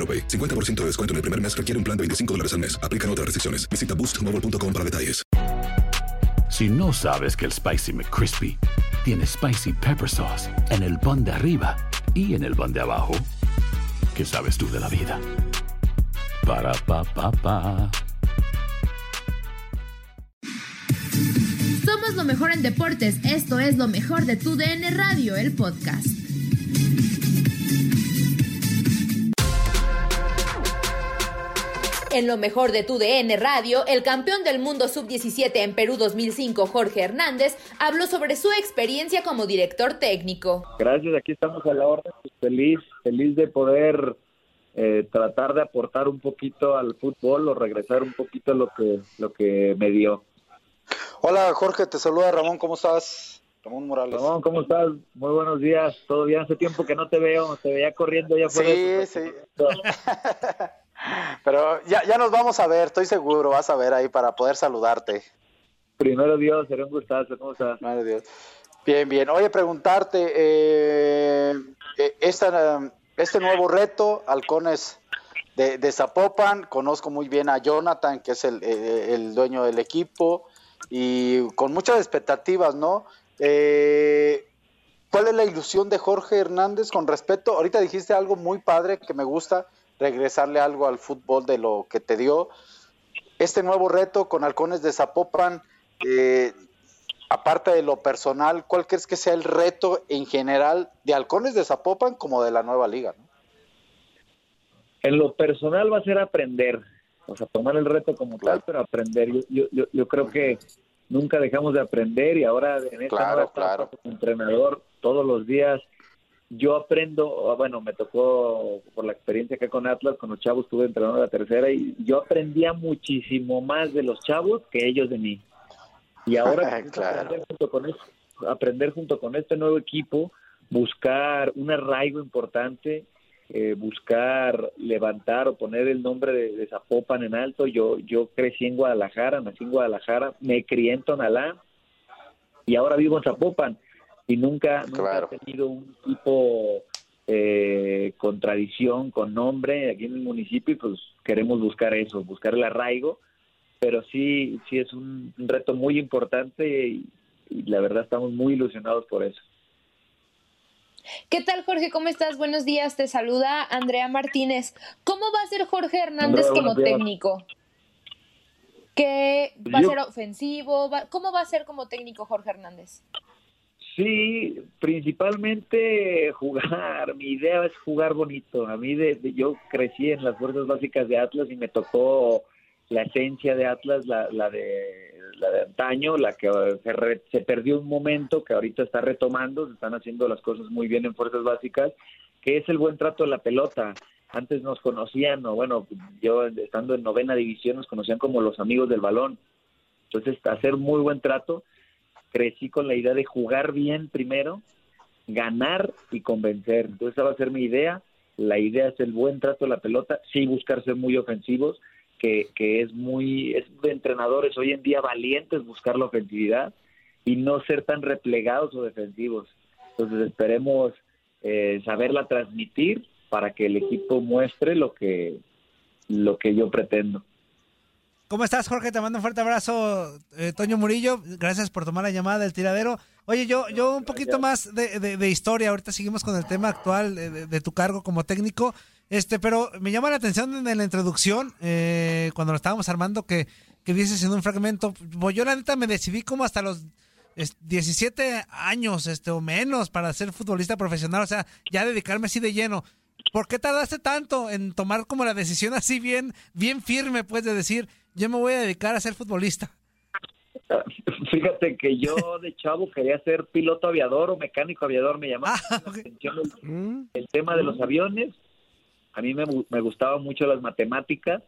AroPay. 50% de descuento en el primer mes requiere un plan de 25 dólares al mes. Aplican otras restricciones. Visita boostmobile.com para detalles. Si no sabes que el Spicy McCrispy tiene Spicy Pepper Sauce en el pan de arriba y en el pan de abajo, ¿qué sabes tú de la vida? Para, pa, pa, pa. Somos lo mejor en deportes. Esto es lo mejor de tu DN Radio, el podcast. En lo mejor de tu DN Radio, el campeón del mundo sub-17 en Perú 2005, Jorge Hernández, habló sobre su experiencia como director técnico. Gracias, aquí estamos a la orden. Pues, feliz, feliz de poder eh, tratar de aportar un poquito al fútbol o regresar un poquito lo que, lo que me dio. Hola Jorge, te saluda Ramón, ¿cómo estás? Ramón Morales. Ramón, ¿cómo estás? Muy buenos días. Todo bien, hace tiempo que no te veo, te veía corriendo ya fuera. Sí, sí. Pero ya, ya nos vamos a ver, estoy seguro, vas a ver ahí para poder saludarte. Primero Dios, será un gustazo, ¿cómo estás? Dios. Bien, bien. Oye, preguntarte, eh, eh este nuevo reto, Halcones de, de, Zapopan, conozco muy bien a Jonathan, que es el, eh, el dueño del equipo, y con muchas expectativas, ¿no? Eh, ¿Cuál es la ilusión de Jorge Hernández con respecto? Ahorita dijiste algo muy padre que me gusta, regresarle algo al fútbol de lo que te dio. Este nuevo reto con Halcones de Zapopan, eh, aparte de lo personal, ¿cuál crees que sea el reto en general de Halcones de Zapopan como de la nueva liga? En lo personal va a ser aprender, o sea, tomar el reto como tal, pero aprender. Yo, yo, yo, creo que nunca dejamos de aprender y ahora en esta nueva etapa como entrenador todos los días yo aprendo, bueno, me tocó por la experiencia acá con Atlas, con los chavos estuve entrenando la tercera y yo aprendía muchísimo más de los chavos que ellos de mí. Y ahora aprender, junto con esto, aprender junto con este nuevo equipo, buscar un arraigo importante, eh, buscar levantar o poner el nombre de, Zapopan en alto. Yo, yo crecí en Guadalajara, nací en Guadalajara, me crié en Tonalá y ahora vivo en Zapopan y nunca, nunca he tenido un tipo eh, con tradición, con nombre aquí en el municipio y pues queremos buscar eso, buscar el arraigo, pero sí, sí es un, reto muy importante y, la verdad estamos muy ilusionados por eso. ¿Qué tal, Jorge? ¿Cómo estás? Buenos días. Te saluda Andrea Martínez. ¿Cómo va a ser Jorge Hernández como técnico? ¿Qué va a ser ofensivo? ¿Cómo va a ser como técnico Jorge Hernández? Sí, principalmente jugar. Mi idea es jugar bonito. A mí, de, yo crecí en las fuerzas básicas de Atlas y me tocó la esencia de Atlas, la, la de la de antaño, la que se, se perdió un momento, que ahorita está retomando, se están haciendo las cosas muy bien en fuerzas básicas, que es el buen trato de la pelota. Antes nos conocían, o bueno, yo estando en novena división nos conocían como los amigos del balón. Entonces, hacer muy buen trato crecí con la idea de jugar bien primero, ganar y convencer. Entonces esa va a ser mi idea. La idea es el buen trato de la pelota, sí buscar ser muy ofensivos, que, que es muy, es de entrenadores hoy en día valientes buscar la ofensividad y no ser tan replegados o defensivos. Entonces esperemos eh, saberla transmitir para que el equipo muestre lo que, lo que yo pretendo. ¿Cómo estás, Jorge? Te mando un fuerte abrazo, eh, Toño Murillo. Gracias por tomar la llamada del tiradero. Oye, yo, yo un poquito más de, historia. Ahorita seguimos con el tema actual de, tu cargo como técnico. Este, pero me llama la atención en la introducción, eh, cuando lo estábamos armando, que, que vieses en un fragmento. Pues yo la neta me decidí como hasta los 17 años, este, o menos, para ser futbolista profesional. O sea, ya dedicarme así de lleno. ¿Por qué tardaste tanto en tomar como la decisión así bien, bien firme, pues, de decir, yo me voy a dedicar a ser futbolista? Fíjate que yo de chavo quería ser piloto aviador o mecánico aviador, me llamaba ah, la atención mm. el, tema de los aviones. A mí me, me gustaban mucho las matemáticas,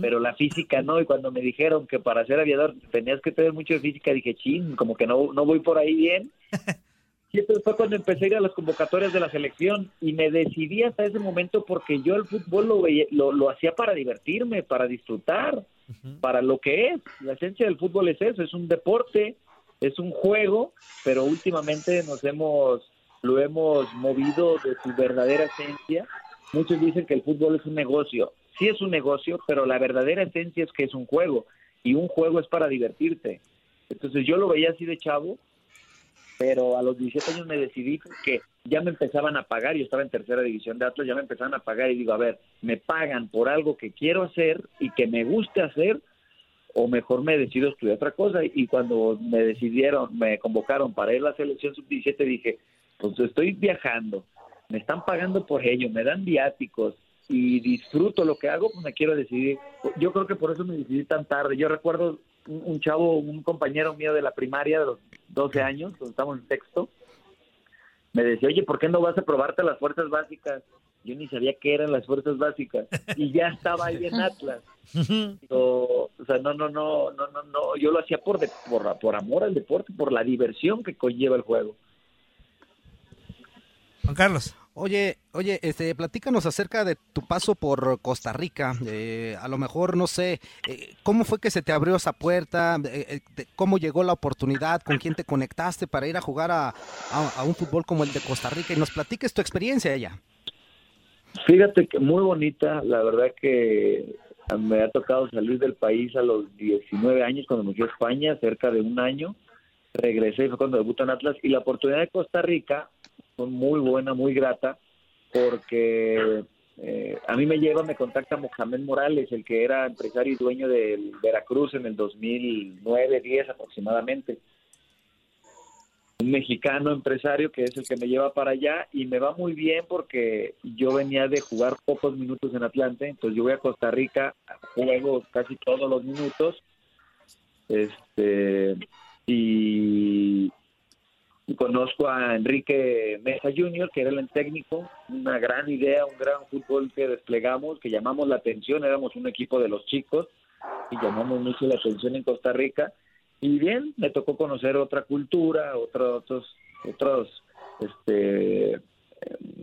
pero la física no. Y cuando me dijeron que para ser aviador tenías que tener mucho de física, dije, ching, como que no, no voy por ahí bien. Fue cuando empecé a ir a las convocatorias de la selección y me decidí hasta ese momento porque yo el fútbol lo, lo, hacía para divertirme, para disfrutar, para lo que es. La esencia del fútbol es eso, es un deporte, es un juego, pero últimamente nos hemos, lo hemos movido de su verdadera esencia. Muchos dicen que el fútbol es un negocio. Sí es un negocio, pero la verdadera esencia es que es un juego y un juego es para divertirte. Entonces yo lo veía así de chavo pero a los 17 años me decidí que ya me empezaban a pagar, yo estaba en tercera división de Atlas, ya me empezaban a pagar y digo, a ver, me pagan por algo que quiero hacer y que me guste hacer, o mejor me decido estudiar otra cosa. Y cuando me decidieron, me convocaron para ir a la selección sub-17, dije, pues estoy viajando, me están pagando por ello, me dan viáticos y disfruto lo que hago, pues me quiero decidir. Yo creo que por eso me decidí tan tarde. Yo recuerdo un, chavo, un compañero mío de la primaria de los 12 años, cuando estamos en sexto, me decía, oye, ¿por qué no vas a probarte las fuerzas básicas? Yo ni sabía qué eran las fuerzas básicas y ya estaba ahí en Atlas. o sea, no, no, no, no, no, no, yo lo hacía por, por, por amor al deporte, por la diversión que conlleva el juego. Juan Carlos. Oye, oye, este, platícanos acerca de tu paso por Costa Rica. Eh, a lo mejor, no sé, eh, ¿cómo fue que se te abrió esa puerta? Eh, ¿Cómo llegó la oportunidad? ¿Con quién te conectaste para ir a jugar a, un fútbol como el de Costa Rica? Y nos platiques tu experiencia allá. Fíjate que muy bonita, la verdad que me ha tocado salir del país a los 19 años cuando me fui a España, cerca de un año. Regresé y fue cuando debuté en Atlas. Y la oportunidad de Costa Rica muy buena, muy grata, porque eh, a mí me lleva, me contacta Mohamed Morales, el que era empresario y dueño del Veracruz en el 2009-10 aproximadamente. Un mexicano empresario que es el que me lleva para allá y me va muy bien porque yo venía de jugar pocos minutos en Atlante, entonces yo voy a Costa Rica, juego casi todos los minutos. Este, y, conozco a Enrique Mesa Jr., que era el técnico, una gran idea, un gran fútbol que desplegamos, que llamamos la atención, éramos un equipo de los chicos y llamamos mucho la atención en Costa Rica. Y bien, me tocó conocer otra cultura, otros, otros, este,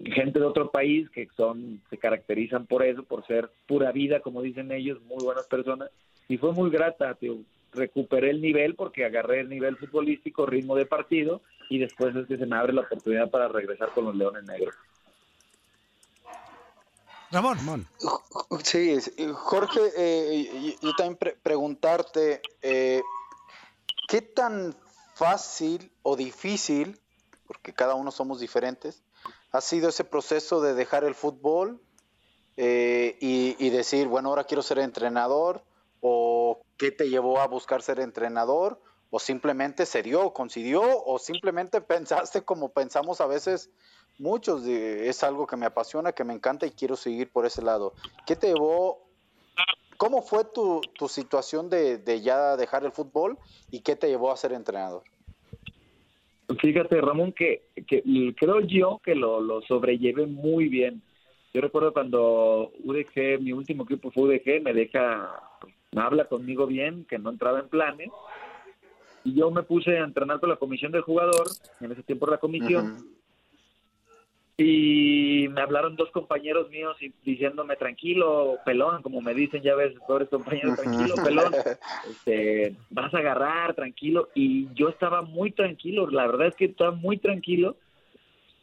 gente de otro país que son, se caracterizan por eso, por ser pura vida, como dicen ellos, muy buenas personas. Y fue muy grata, tío. recuperé el nivel porque agarré el nivel futbolístico, ritmo de partido y después es que se me abre la oportunidad para regresar con los Leones Negros. Ramón. Sí, Jorge, eh, yo también preguntarte, eh, ¿qué tan fácil o difícil, porque cada uno somos diferentes, ha sido ese proceso de dejar el fútbol eh, y, y, decir, bueno, ahora quiero ser entrenador? ¿O qué te llevó a buscar ser entrenador? O simplemente se dio, coincidió, o simplemente pensaste como pensamos a veces muchos, es algo que me apasiona, que me encanta y quiero seguir por ese lado. ¿Qué te llevó? ¿Cómo fue tu, situación de, ya dejar el fútbol y qué te llevó a ser entrenador? Fíjate, Ramón, que, creo yo que lo, lo sobrellevé muy bien. Yo recuerdo cuando UDG, mi último equipo fue UDG, me deja, me habla conmigo bien, que no entraba en planes, y yo me puse a entrenar con la comisión del jugador, en ese tiempo la comisión, y me hablaron dos compañeros míos y diciéndome tranquilo, pelón, como me dicen ya ves, pobres compañeros, tranquilo, pelón, este, vas a agarrar, tranquilo, y yo estaba muy tranquilo, la verdad es que estaba muy tranquilo,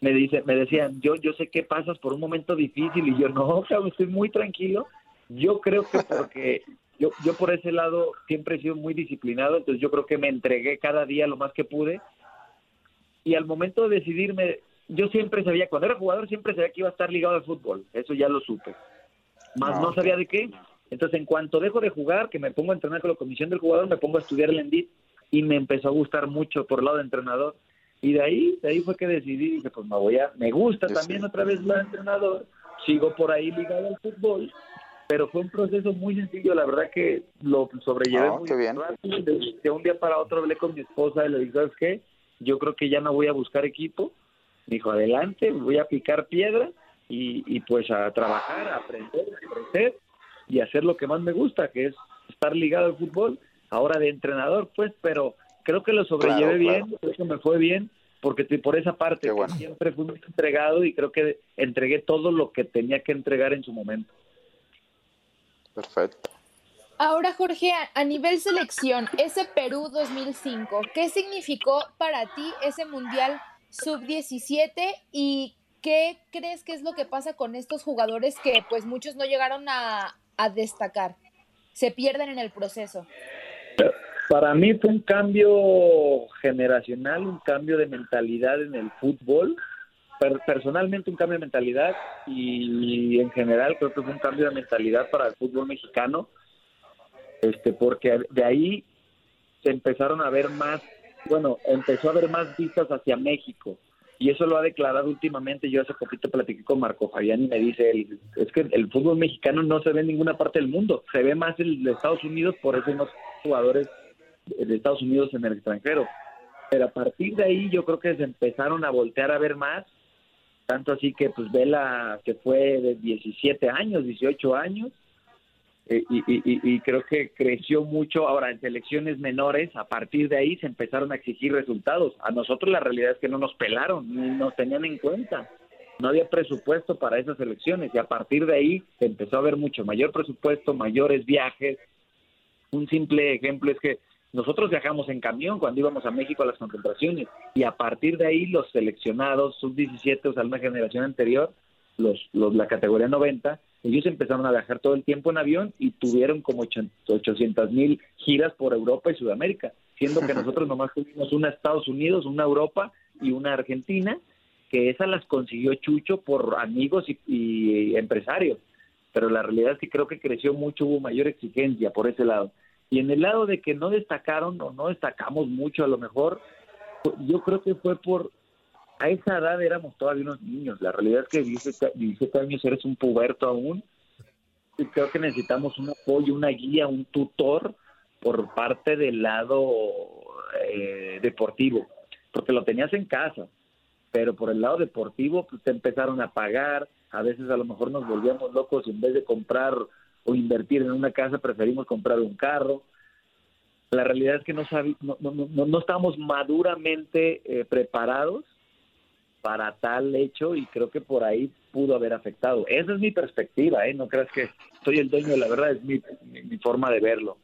me dice, me decían, yo, yo sé que pasas por un momento difícil, y yo no, estoy muy tranquilo, yo creo que porque yo, yo por ese lado siempre he sido muy disciplinado, entonces yo creo que me entregué cada día lo más que pude, y al momento de decidirme yo siempre sabía, cuando era jugador siempre sabía que iba a estar ligado al fútbol, eso ya lo supe. Más no, sabía de qué. Entonces, en cuanto dejo de jugar, que me pongo a entrenar con la comisión del jugador, me pongo a estudiar el ENDIT y me empezó a gustar mucho por el lado de entrenador. Y de ahí, de ahí fue que decidí, dije, pues me voy a, me gusta también otra vez la entrenador, sigo por ahí ligado al fútbol, pero fue un proceso muy sencillo, la verdad que lo sobrellevé muy bien. De, un día para otro hablé con mi esposa y le dije, ¿sabes qué? Yo creo que ya no voy a buscar equipo, dijo, adelante, voy a picar piedra y, pues a trabajar, a aprender, a crecer y hacer lo que más me gusta, que es estar ligado al fútbol. Ahora de entrenador, pues, pero creo que lo sobrellevé bien, creo que me fue bien, porque por esa parte siempre fui muy entregado y creo que entregué todo lo que tenía que entregar en su momento. Perfecto. Ahora, Jorge, a nivel selección, ese Perú 2005, ¿qué significó para ti ese Mundial sub-17 y qué crees que es lo que pasa con estos jugadores que pues muchos no llegaron a, destacar? Se pierden en el proceso. Para mí fue un cambio generacional, un cambio de mentalidad en el fútbol. Personalmente un cambio de mentalidad y en general creo que fue un cambio de mentalidad para el fútbol mexicano, este, porque de ahí se empezaron a ver más bueno, empezó a haber más vistas hacia México. Y eso lo ha declarado últimamente. Yo hace poquito platiqué con Marco Fabián y me dice, es que el fútbol mexicano no se ve en ninguna parte del mundo. Se ve más en Estados Unidos, por eso más jugadores de Estados Unidos en el extranjero. Pero a partir de ahí yo creo que se empezaron a voltear a ver más. Tanto así que pues Vela, que fue de 17 años, 18 años, eh, y, creo que creció mucho. Ahora, en selecciones menores, a partir de ahí se empezaron a exigir resultados. A nosotros la realidad es que no nos pelaron, ni nos tenían en cuenta. No había presupuesto para esas elecciones y a partir de ahí se empezó a ver mucho mayor presupuesto, mayores viajes. Un simple ejemplo es que nosotros viajamos en camión cuando íbamos a México a las concentraciones y a partir de ahí los seleccionados sub-17, o sea, una generación anterior, los, los la categoría 90, ellos empezaron a viajar todo el tiempo en avión y tuvieron como 800 mil giras por Europa y Sudamérica, siendo que nosotros nomás tuvimos una Estados Unidos, una Europa y una Argentina, que esas las consiguió Chucho por amigos y, empresarios. Pero la realidad es que creo que creció mucho, hubo mayor exigencia por ese lado. Y en el lado de que no destacaron o no destacamos mucho a lo mejor, yo creo que fue por a esa edad éramos todavía unos niños. La realidad es que 17, años eres un puberto aún. Y creo que necesitamos un apoyo, una guía, un tutor por parte del lado eh, deportivo, porque lo tenías en casa, pero por el lado deportivo pues, te empezaron a pagar, a veces a lo mejor nos volvíamos locos y en vez de comprar o invertir en una casa preferimos comprar un carro. La realidad es que no, no, no, no, estábamos maduramente eh, preparados para tal hecho y creo que por ahí pudo haber afectado. Esa es mi perspectiva, ¿eh? No creas que soy el dueño de la verdad, es mi, mi, forma de verlo.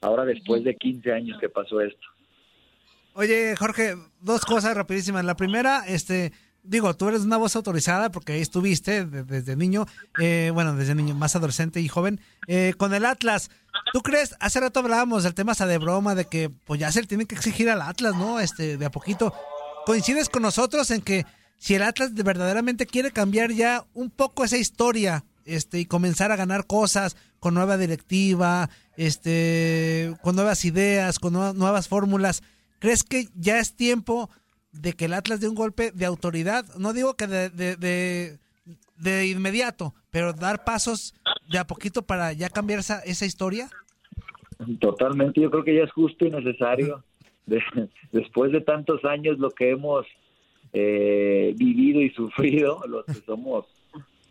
Ahora después de 15 años que pasó esto. Oye, Jorge, dos cosas rapidísimas. La primera, este, digo, tú eres una voz autorizada porque ahí estuviste desde niño, eh, bueno, desde niño, más adolescente y joven, eh, con el Atlas. ¿Tú crees? Hace rato hablábamos del tema hasta de broma, de que pues ya se le tiene que exigir al Atlas, ¿no? Este, de a poquito coincides con nosotros en que si el Atlas verdaderamente quiere cambiar ya un poco esa historia este, y comenzar a ganar cosas con nueva directiva, este, con nuevas ideas, con nuevas fórmulas, ¿crees que ya es tiempo de que el Atlas dé un golpe de autoridad? No digo que de, de, de, inmediato, pero dar pasos de a poquito para ya cambiar esa, esa historia. Totalmente, yo creo que ya es justo y necesario después de tantos años lo que hemos eh, vivido y sufrido, los que somos,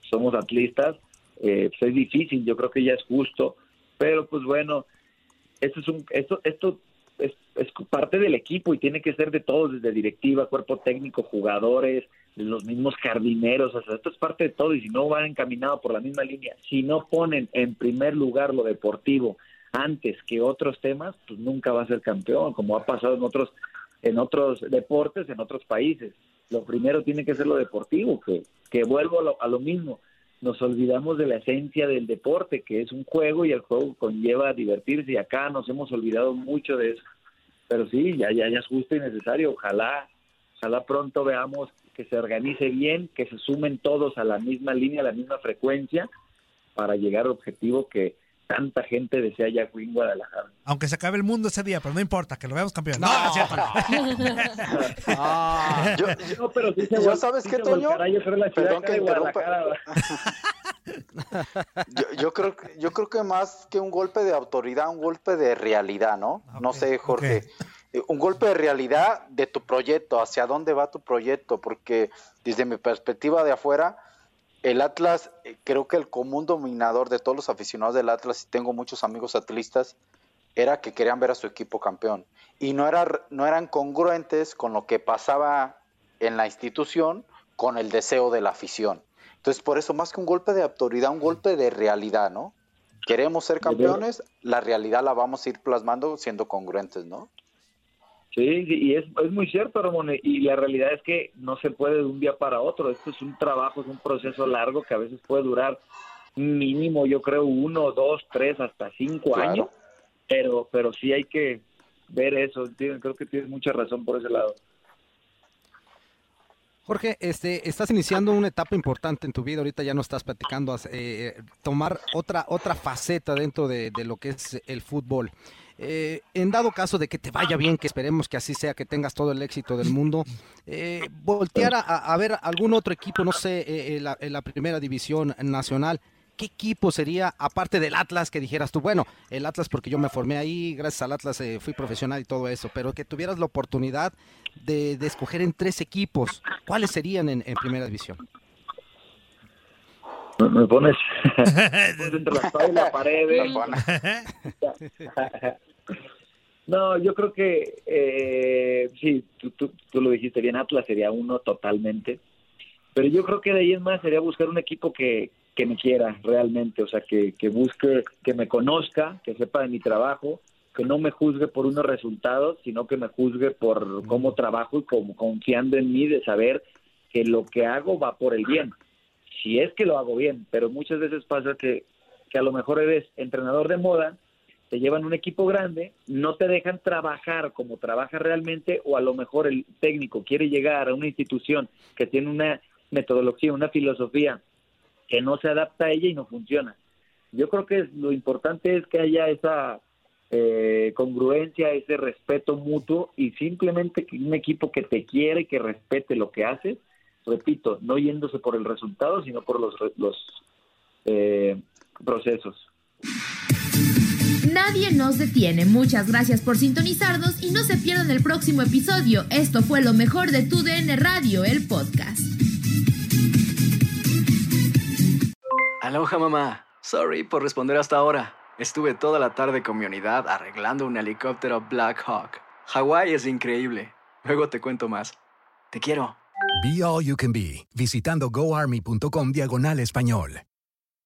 somos atlistas, eh, pues es difícil, yo creo que ya es justo, pero pues bueno, esto es un, esto, esto es, es parte del equipo y tiene que ser de todos, desde directiva, cuerpo técnico, jugadores, los mismos jardineros, o sea, esto es parte de todo y si no van encaminados por la misma línea, si no ponen en primer lugar lo deportivo antes que otros temas, pues nunca va a ser campeón, como ha pasado en otros en otros deportes, en otros países. Lo primero tiene que ser lo deportivo, que, que vuelvo a lo, a lo mismo. Nos olvidamos de la esencia del deporte, que es un juego y el juego conlleva divertirse y acá nos hemos olvidado mucho de eso. Pero sí, ya, ya, ya es justo y necesario. Ojalá, ojalá pronto veamos que se organice bien, que se sumen todos a la misma línea, a la misma frecuencia, para llegar al objetivo que tanta gente desea ya aquí en Guadalajara. Aunque se acabe el mundo ese día, pero no importa, que lo veamos campeón. No, No. es cierto. Ah, yo, No, pero sí se ¿Ya vol- sabes sí qué, Toño? yo Perdón que interrumpa. Yo, yo creo, que- yo creo que más que un golpe de autoridad, un golpe de realidad, ¿no? No Ok, sé, Jorge. Eh, Un golpe de realidad de tu proyecto, hacia dónde va tu proyecto, porque desde mi perspectiva de afuera, el Atlas, eh, creo que el común dominador de todos los aficionados del Atlas, y tengo muchos amigos atlistas, era que querían ver a su equipo campeón. Y no, era, no eran congruentes con lo que pasaba en la institución con el deseo de la afición. Entonces, por eso, más que un golpe de autoridad, un golpe de realidad, ¿no? Queremos ser campeones, la realidad la vamos a ir plasmando siendo congruentes, ¿no? Sí, sí, y es, es muy cierto, Ramón, y la realidad es que no se puede de un día para otro. Esto es un trabajo, es un proceso largo que a veces puede durar mínimo, yo creo, uno, dos, tres, hasta cinco Claro. años. Pero, pero sí hay que ver eso. Creo que tienes mucha razón por ese lado. Jorge, este, estás iniciando una etapa importante en tu vida, ahorita ya no estás platicando, eh, tomar otra, otra faceta dentro de, de lo que es el fútbol. Eh, en dado caso de que te vaya bien, que esperemos que así sea, que tengas todo el éxito del mundo, eh, voltear a, a ver algún otro equipo, no sé, eh, en, la, en la primera división nacional, ¿qué equipo sería, aparte del Atlas, que dijeras tú, bueno, el Atlas porque yo me formé ahí, gracias al Atlas eh, fui profesional y todo eso, pero que tuvieras la oportunidad de, de escoger en tres equipos, ¿cuáles serían en, en primera división? Me, me pones, me pones entre la la pared. ¿eh? No, yo creo que eh, sí, tú, tú, tú lo dijiste bien, Atlas sería uno totalmente, pero yo creo que de ahí en más sería buscar un equipo que, que me quiera realmente, o sea, que, que busque, que me conozca, que sepa de mi trabajo, que no me juzgue por unos resultados, sino que me juzgue por cómo trabajo y como confiando en mí de saber que lo que hago va por el bien, si es que lo hago bien, pero muchas veces pasa que, que a lo mejor eres entrenador de moda, te llevan un equipo grande, no te dejan trabajar como trabaja realmente, o a lo mejor el técnico quiere llegar a una institución que tiene una metodología, una filosofía que no se adapta a ella y no funciona. Yo creo que lo importante es que haya esa eh, congruencia, ese respeto mutuo y simplemente un equipo que te quiere que respete lo que haces, repito, no yéndose por el resultado, sino por los, los eh, procesos. Nadie nos detiene. Muchas gracias por sintonizarnos y no se pierdan el próximo episodio. Esto fue lo mejor de Tu DN Radio, el podcast. Aloha mamá. Sorry por responder hasta ahora. Estuve toda la tarde con mi unidad arreglando un helicóptero Black Hawk. Hawái es increíble. Luego te cuento más. Te quiero. Be All You Can Be, visitando goarmy.com diagonal español.